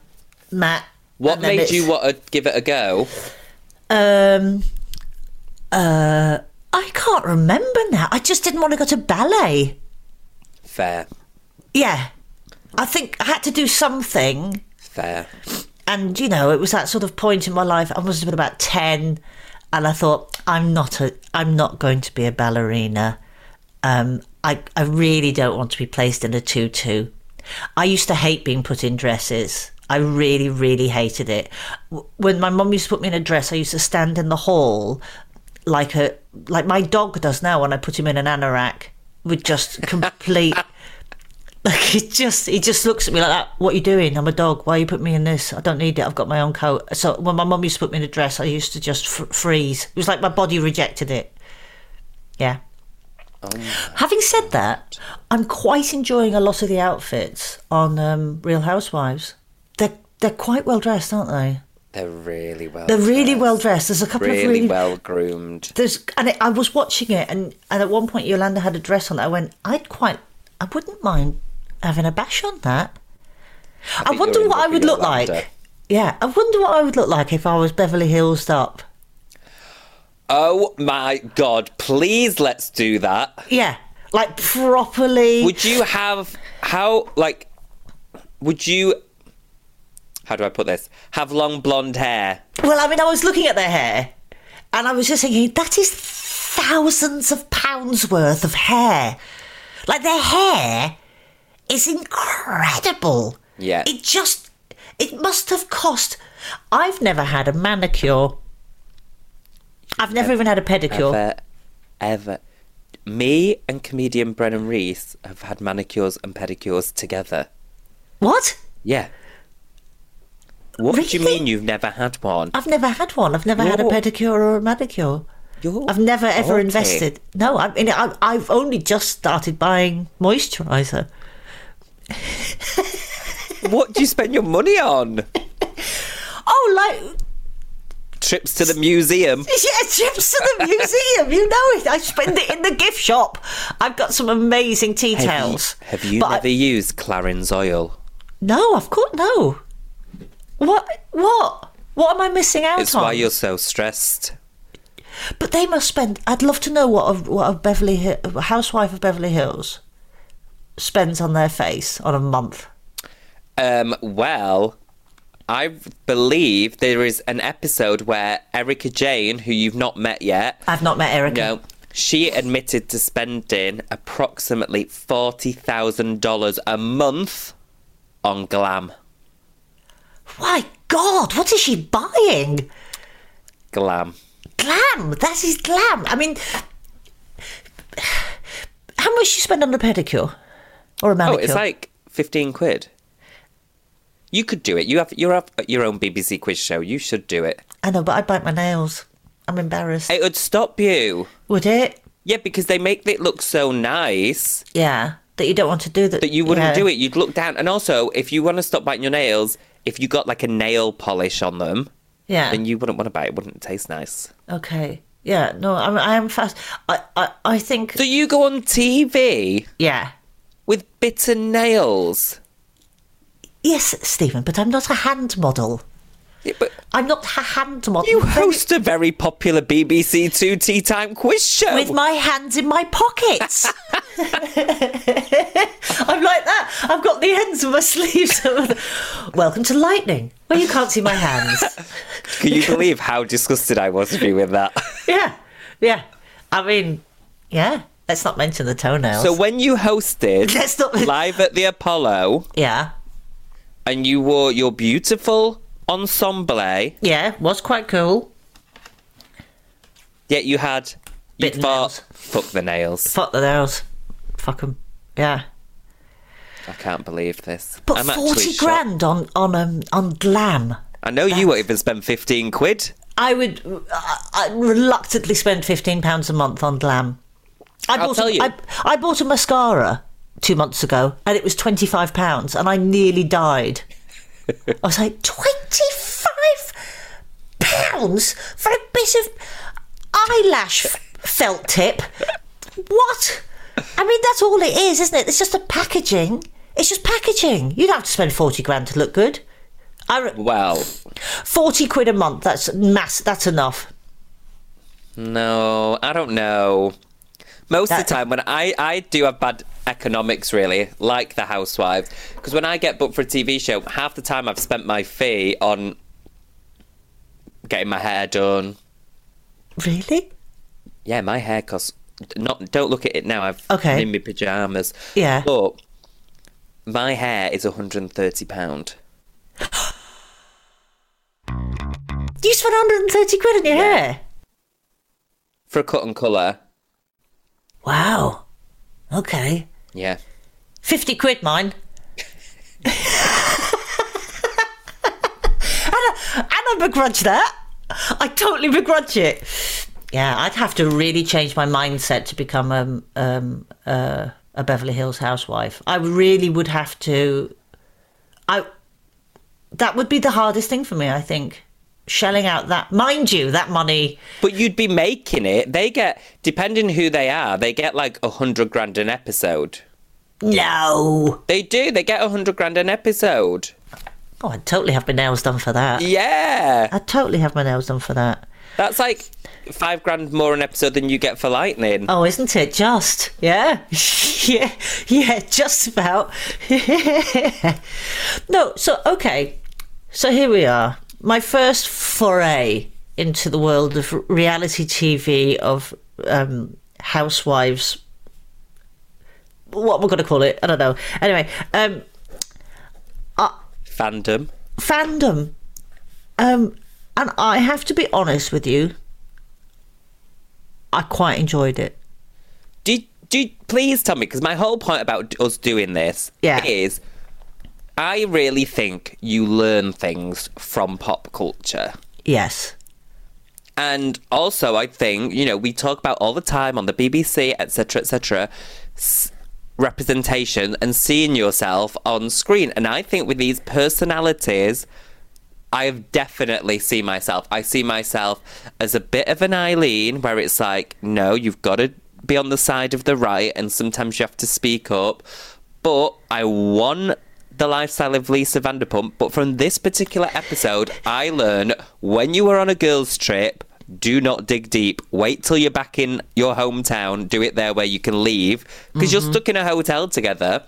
mat.
What made you want to give it a go?
Um, uh, I can't remember now. I just didn't want to go to ballet.
Fair.
Yeah, I think I had to do something,
Fair.
and you know, it was that sort of point in my life. I must have been about ten, and I thought, I'm not a, I'm not going to be a ballerina. Um, I, I really don't want to be placed in a tutu. I used to hate being put in dresses. I really, really hated it. When my mum used to put me in a dress, I used to stand in the hall like a like my dog does now when I put him in an anorak with just complete. [LAUGHS] Like he just he just looks at me like that. What are you doing? I'm a dog. Why are you put me in this? I don't need it. I've got my own coat. So when my mum used to put me in a dress, I used to just fr- freeze. It was like my body rejected it. Yeah. Having said that, I'm quite enjoying a lot of the outfits on um, Real Housewives. They're they're quite well dressed, aren't they?
They're really well.
They're really well dressed. There's a couple
Really,
of really
well groomed.
there's and it, I was watching it, and and at one point Yolanda had a dress on. that I went, I'd quite, I wouldn't mind having a bash on that. I,
think
wonder what I would look
Yolanda.
like. Yeah, I wonder what I would look like if I was Beverly Hillsed up.
Oh my god! Please, let's do that.
Yeah, like properly.
Would you have how like? Would you? How do I put this? Have long blonde hair.
Well, I mean, I was looking at their hair, and I was just thinking that is thousands of pounds worth of hair. Like their hair is incredible.
Yeah.
It just, it must have cost. I've never had a manicure. I've never even had a pedicure.
Ever, ever. Me and comedian Brennan Reece have had manicures and pedicures together.
What?
Yeah. What do you mean you've never had one?
I've never had one. I've never had a pedicure or a manicure.
You're
I've never ever
naughty.
invested. No, I mean, I, I've only just started buying moisturiser. [LAUGHS]
What do you spend your money on?
Oh, like
Trips to the museum. [LAUGHS]
Yeah, trips to the museum. You know it. I spend it in the gift shop. I've got some amazing tea
Have you,
towels.
have you
But I-
used Clarins oil?
no, of course no. What? What? What am I missing out
It's
on?
why you're so stressed.
But they must spend. I'd love to know what a, what a Beverly Hill, a housewife of Beverly Hills spends on their face on a month.
Um, well, I believe there is an episode where Erika Jayne, who you've not met yet,
I've not met Erica.
no, she admitted to spending approximately forty thousand dollars a month on glam.
My God, what is she buying?
Glam.
Glam. That is glam. I mean, how much you spend on a pedicure or a manicure?
Oh,
manicure?
it's like fifteen quid. You could do it. You have you have your own BBC quiz show. You should do it.
I know, but I bite my nails. I'm embarrassed.
It would stop you.
Would it?
Yeah, because they make it look so nice
Yeah. That you don't want to do that.
that you wouldn't
yeah.
do it. You'd look down. And also, if you want to stop biting your nails, if you got like a nail polish on them,
Yeah.
then you wouldn't want to bite. It wouldn't taste nice.
Okay. Yeah. No, I'm. I am fast. I. I. I think.
So you go on TV
Yeah.
with bitter nails.
Yes, Stephen, but I'm not a hand model.
Yeah, but
I'm not a hand model.
you host a very popular BBC Two Tea Time quiz show.
with my hands in my pockets. [LAUGHS] I'm like that. I've got the ends of my [LAUGHS] sleeves. Welcome to lightning. Well, you can't see my hands. [LAUGHS]
Can you believe how disgusted I was to be with that?
Yeah, yeah. I mean, yeah. Let's not mention the toenails.
So when you hosted
Let's not-
live at the Apollo
yeah,
and you wore your beautiful ensemble,
yeah, was quite cool.
yet you had you
Bitten
thought, fuck the nails.
Fuck the nails. Fuck them. Yeah.
I can't believe this.
But
I'm
forty
shocked.
grand on on um, on glam.
I know you won't even spend 15 quid.
I would I, I reluctantly spend fifteen pounds a month on glam. I
I'll
bought
tell
a,
you.
I, I bought a mascara two months ago, and it was twenty five pounds, and I nearly died. I was like twenty five pounds for a bit of eyelash felt tip. What? I mean, that's all it is, isn't it? It's just a packaging. It's just packaging. You don't have to spend forty grand to look good. I re-
Well,
forty quid a month. That's mass. That's enough.
no, I don't know. Most of the time, when I, I do have bad economics, really, like The Housewives, because when I get booked for a TV show, half the time I've spent my fee on getting my hair done.
Really?
Yeah, my hair costs. Not, don't look at it now. I've
Okay.
in my pajamas.
Yeah.
but my hair is 130 pound. [GASPS]
You spent 130 quid on your hair?
for a cut and colour.
Wow. Okay.
Yeah.
50 quid mine. and, I, and I begrudge that. I totally begrudge it. Yeah, I'd have to really change my mindset to become um, um, uh, a Beverly Hills housewife. I really would have to. I. That would be the hardest thing for me. I think shelling out that, mind you, that money.
But you'd be making it. They get, depending who they are, they get like a hundred grand an episode.
No.
They do. They get a hundred grand an episode.
Oh, I'd totally have my nails done for that.
Yeah,
I'd totally have my nails done for that.
that's like five grand more an episode than you get for Lightning.
Oh, isn't it just? Yeah. [LAUGHS] yeah. Yeah, just about. [LAUGHS] no, so, okay. So here we are. My first foray into the world of reality TV, of um, housewives. What we're going to call it? I don't know. Anyway, um,
Fandom.
fandom. Um, and I have to be honest with you, I quite enjoyed it.
Do do please tell me because my whole point about us doing this
Yeah.
is I really think you learn things from pop culture.
Yes.
And also, I think you know we talk about all the time on the BBC, etc., etc. S- representation and seeing yourself on screen, and I think with these personalities, I've definitely seen myself. I see myself as a bit of an Eileen, where it's like, no, you've got to be on the side of the right, and sometimes you have to speak up. But I want the lifestyle of Lisa Vanderpump. But from this particular episode, I learned when you are on a girls' trip, do not dig deep. Wait till you're back in your hometown. Do it there where you can leave because you're mm-hmm. stuck in a hotel together.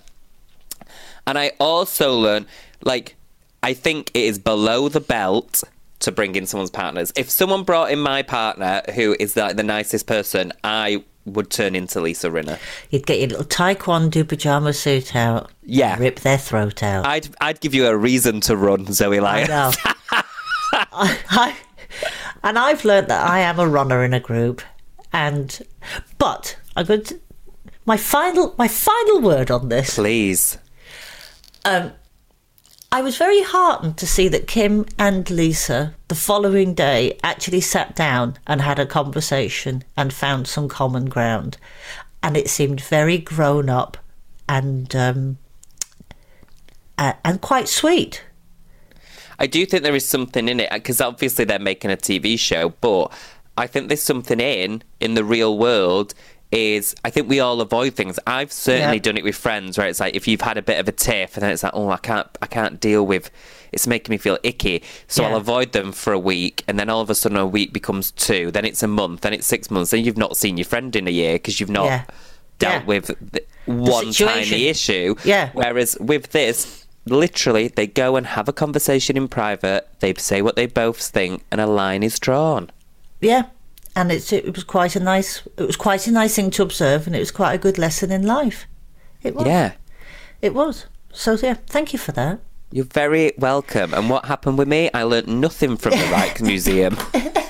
And I also learned, like, I think it is below the belt to bring in someone's partners. If someone brought in my partner, who is like the nicest person, I would turn into Lisa Rinna.
You'd get your little taekwondo pajama suit out.
Yeah.
Rip their throat out.
I'd I'd give you a reason to run, Zoe
I
Lyons.
know. I, [LAUGHS] [LAUGHS] I, and I've learned that I am a runner in a group. And, but I'm going to, my final, my final word on this
Please.
Um, I was very heartened to see that Kim and Lisa the following day actually sat down and had a conversation and found some common ground. And it seemed very grown up and um, uh, and quite sweet.
I do think there is something in it because obviously they're making a TV show, but I think there's something in in the real world. Is I think we all avoid things. I've certainly
Yeah.
done it with friends where it's like if you've had a bit of a tiff and then it's like, oh, I can't, I can't deal with. It's making me feel icky, so
Yeah.
I'll avoid them for a week, and then all of a sudden a week becomes two, then it's a month, then it's six months, then you've not seen your friend in a year because you've not
Yeah.
dealt with the one
situation.
tiny issue.
Yeah.
Whereas with this, literally, they go and have a conversation in private. They say what they both think, and a line is drawn.
Yeah. And it's it was quite a nice it was quite a nice thing to observe, and it was quite a good lesson in life. It was.
Yeah.
It was. So yeah, thank you for that.
You're very welcome. And what happened with me? I learnt nothing from the Rijksmuseum. [LAUGHS]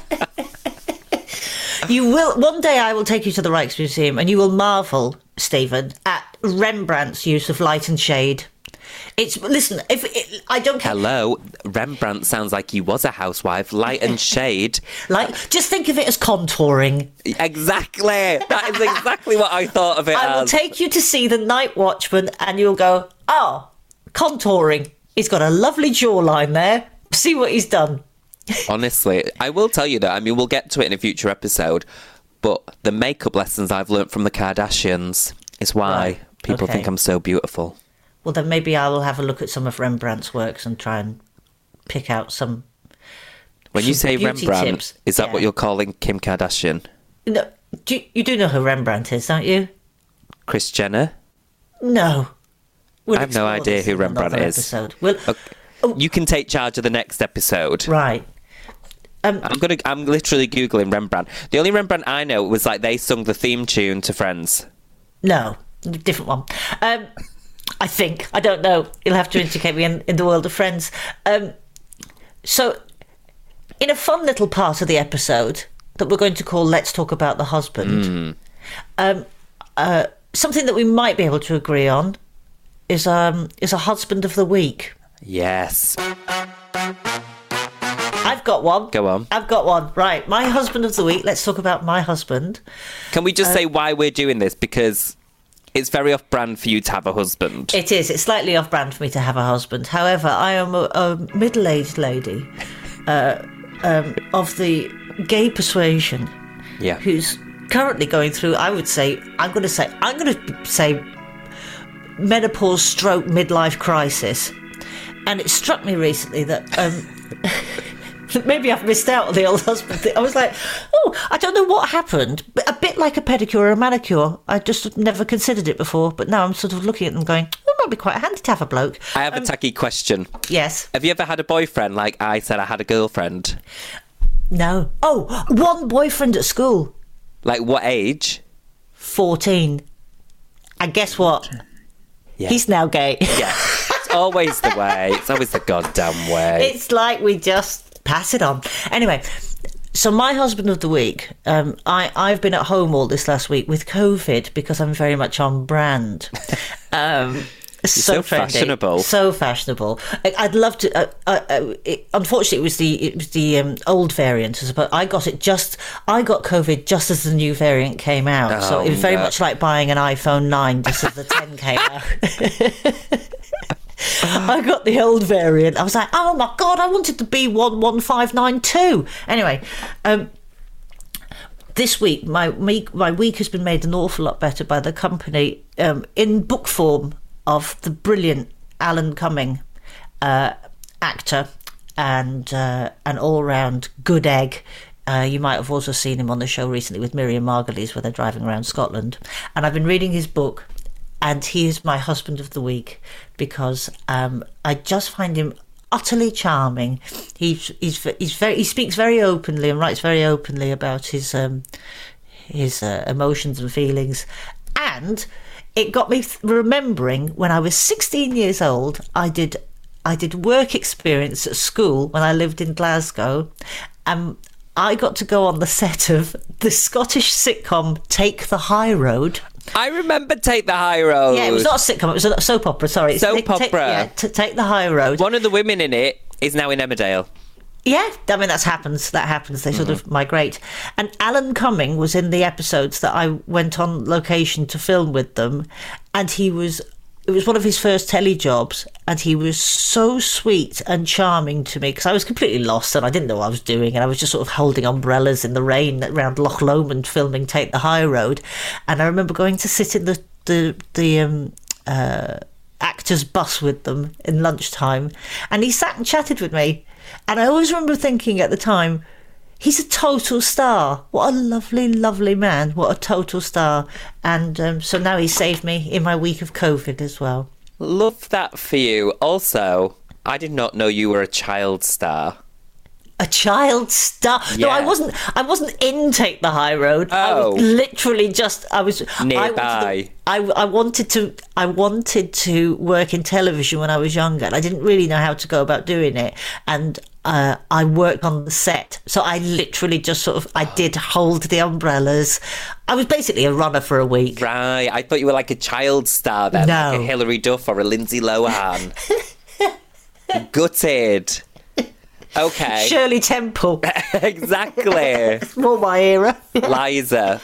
You will one day. I will take you to the Rijksmuseum, and you will marvel, Stephen, at Rembrandt's use of light and shade. It's listen. If it, I don't care,
Hello, Rembrandt sounds like he was a housewife. Light and [LAUGHS] shade.
like just think of it as contouring.
Exactly. That is exactly what I thought of it
I will take you to see the Night Watchman, and you'll go, oh, contouring. He's got a lovely jawline there. See what he's done. [LAUGHS]
Honestly, I will tell you that. I mean, we'll get to it in a future episode. But the makeup lessons I've learnt from the Kardashians is why
Right.
people
Okay.
think I'm so beautiful.
Well, then maybe I will have a look at some of Rembrandt's works and try and pick out some.
When you say Rembrandt,
tips.
is that what you're calling Kim Kardashian?
No, do you, you do know who Rembrandt is, don't you?
Kris Jenner?
No. We'll
I have no idea who Rembrandt is.
Episode. We'll,
Okay. You can take charge of the next episode.
Right.
I'm gonna. I'm literally googling Rembrandt. The only Rembrandt I know was like they sung the theme tune to Friends.
No, different one. Um, I think. I don't know. You'll have to indicate me in, in the world of friends. Um, so, in a fun little part of the episode that we're going to call Let's Talk About the Husband, um, uh, something that we might be able to agree on is, um, is a husband of the week.
Yes.
I've got one.
Go on.
I've got one. Right. My husband of the week. Let's talk about my husband.
Can we just
Uh,
say why we're doing this? Because it's very off brand for you to have a husband.
It is. It's slightly off brand for me to have a husband. However, I am a, a middle aged lady uh, um, of the gay persuasion
yeah.
who's currently going through, I would say, I'm going to say, I'm going to say menopause stroke midlife crisis. And it struck me recently that. Um, [LAUGHS] [LAUGHS] Maybe I've missed out on the old husband thing. I was like, oh, I don't know what happened. But a bit like a pedicure or a manicure. I just never considered it before. But now I'm sort of looking at them going, oh, it might be quite handy to have a bloke.
I have a um, tacky question.
Yes.
Have you ever had a boyfriend like I said I had a girlfriend?
No. Oh, one boyfriend at school,
Like what age?
14. And guess what?
Yeah.
He's now gay.
Yeah. It's always the way. It's always the goddamn way.
it's like we just pass it on. Anyway, so my husband of the week, um, I, I've been at home all this last week with COVID because I'm very much on brand. [LAUGHS] Um, so,
so fashionable.
so fashionable. I, I'd love to. Uh, uh, uh, it, unfortunately, it was the it was the um, old variant. But I got it just. I got COVID just as the new variant came out. so
Oh,
it was very
no.
much like buying an iPhone nine just as the ten came out. [LAUGHS] [LAUGHS] I got the old variant. I was like, oh my god, I wanted nine two. Anyway, um, this week my week my week has been made an awful lot better by the company um, in book form of the brilliant Alan Cumming, uh, actor and uh, an all round good egg. Uh, you might have also seen him on the show recently with Miriam Margolyes, where they're driving around Scotland. And I've been reading his book, and he is my husband of the week because um, I just find him utterly charming. He's he's he's very he speaks very openly and writes very openly about his um, his uh, emotions and feelings, and it got me remembering when I was 16 years old. I did I did work experience at school when I lived in Glasgow, and I got to go on the set of the Scottish sitcom Take the High Road.
I remember Take the High Road.
Yeah, it was not a sitcom; it was a soap opera. Sorry,
Soap
Take- Take-
opera.
yeah, t- Take the High Road.
One of the women in it is now in Emmerdale.
Yeah, I mean that's happens. That happens. They sort of mm-hmm. migrate. And Alan Cumming was in the episodes that I went on location to film with them, and he was. It was one of his first telly jobs, and he was so sweet and charming to me because I was completely lost and I didn't know what I was doing, and I was just sort of holding umbrellas in the rain around Loch Lomond filming Take the High Road, and I remember going to sit in the the the um, uh, actors bus with them in lunchtime and he sat and chatted with me. And i always remember thinking at the time he's a total star what a lovely lovely man what a total star and um, so now he saved me in my week of covid as well
Love that for you. Also, I did not know you were a child star.
A child star. No, I wasn't. I wasn't in Take the High Road. I
Oh.
was literally just. I was I
Nearby.
wanted to- I, I wanted to. I wanted to work in television when I was younger, and I didn't really know how to go about doing it. And uh, I worked on the set, so I literally just sort of. I did hold the umbrellas. I was basically a runner for a week.
Right. I thought you were like a child star then, like a Hilary Duff or a Lindsay Lohan. [LAUGHS] Gutted. Okay.
Shirley Temple, [LAUGHS]
exactly.
more my era. [LAUGHS]
Liza.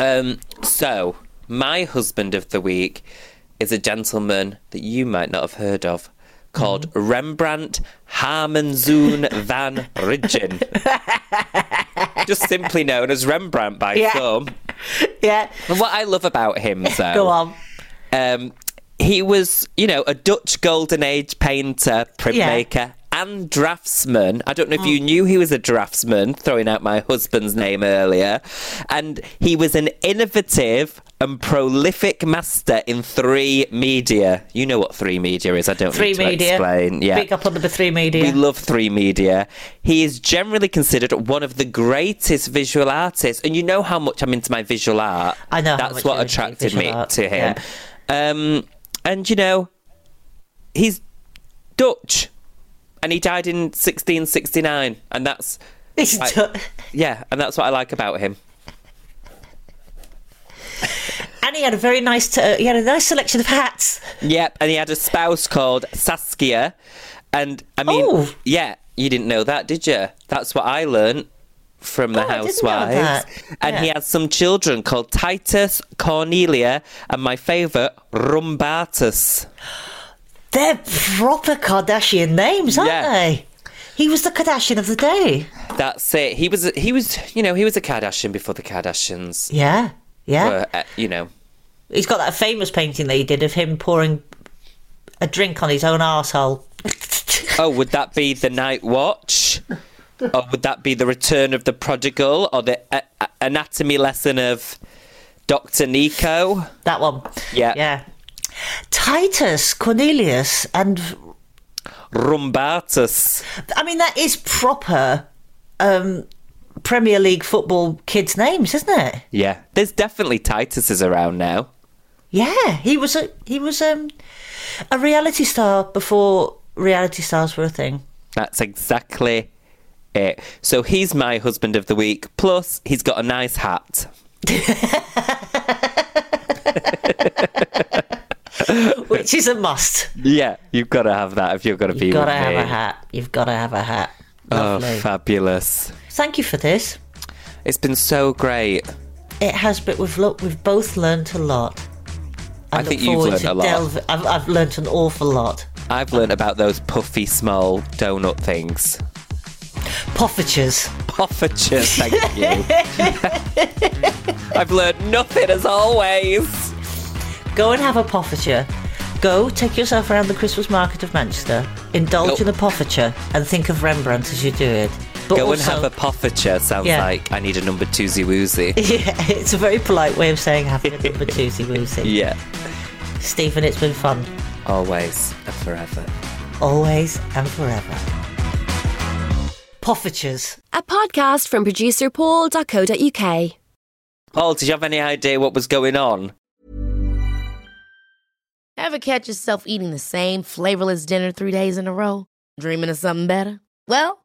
Um, so, my husband of the week is a gentleman that you might not have heard of called. Rembrandt Harmenszoon van Ridgen. [LAUGHS] Just simply known as Rembrandt by
Yeah.
some. [LAUGHS]
yeah,
And what I love about him, [LAUGHS] though,
go on.
um, he was, you know, a Dutch Golden Age painter, printmaker, and draftsman. I don't know if
Mm.
you knew he was a draftsman, throwing out my husband's name earlier. And he was an innovative and prolific master in three media. You know what three media is, I don't
Three
need to
media.
explain. Yeah.
Big up on the three media.
We love three media. He is generally considered one of the greatest visual artists, and you know how much I'm into my visual art.
I know
That's what attracted me
art,
to him. Um, and you know, he's Dutch, and he died in 1669, and that's I-
t-
yeah, and that's what I like about him.
And he had a very nice. Uh, he had a nice selection of hats.
Yep, and he had a spouse called Saskia, and I mean,
Oh.
yeah, you didn't know that, did you? That's what I learned from the
Oh, I didn't know
housewives. And he
Yeah.
had some children called Titus, Cornelia, and my favourite, Rumbartus. [GASPS]
They're proper Kardashian names, aren't
Yeah.
they? He was the Kardashian of the day.
That's it. He was, he was, you know, he was a Kardashian before the Kardashians
Yeah, yeah.
were, uh, you know.
He's got that famous painting that he did of him pouring a drink on his own asshole. [LAUGHS]
Oh, would that be the Night Watch? or would that be the Return of the Prodigal? Or the uh, uh, Anatomy lesson of Dr. Nico?
that one.
Yeah.
Yeah. Titus, Cornelius, and
Rumbartus.
I mean, that is proper um, Premier League football kids' names, isn't it?
Yeah, there's definitely Tituses around now.
Yeah, he was a he was um, a reality star before reality stars were a thing.
That's exactly it. So he's my husband of the week. Plus, he's got a nice hat. [LAUGHS]
which is a must.
Yeah, you've got to have that if you're going to be
You've got to have
me.
a hat. You've got to have a hat.
Oh, fabulous!
Thank you for this.
It's been so great.
It has, but we've look, we've both learned a lot.
I
look
think you've
learned
a lot.
delve- I've, I've learnt an awful lot.
I've learned about those puffy, small donut things.
Poffatures.
Poffatures, thank [LAUGHS] you. I've learned nothing as always.
Go and have a poffature. Go take yourself around the Christmas market of Manchester, indulge
Go-
in a poffature, and think of Rembrandt as you do it. But
Go
also,
and have a poffature sounds
Yeah.
like I need a number twozy woozy. [LAUGHS]
Yeah, it's a very polite way of saying having a number twosie woozy. [LAUGHS]
yeah,
Stephen, it's been fun.
always and forever.
Always and forever. Poffatures.
A podcast from producer paul.co.uk.
Paul, did you have any idea what was going on?
Ever catch yourself eating the same flavorless dinner three days in a row? Dreaming of something better? Well,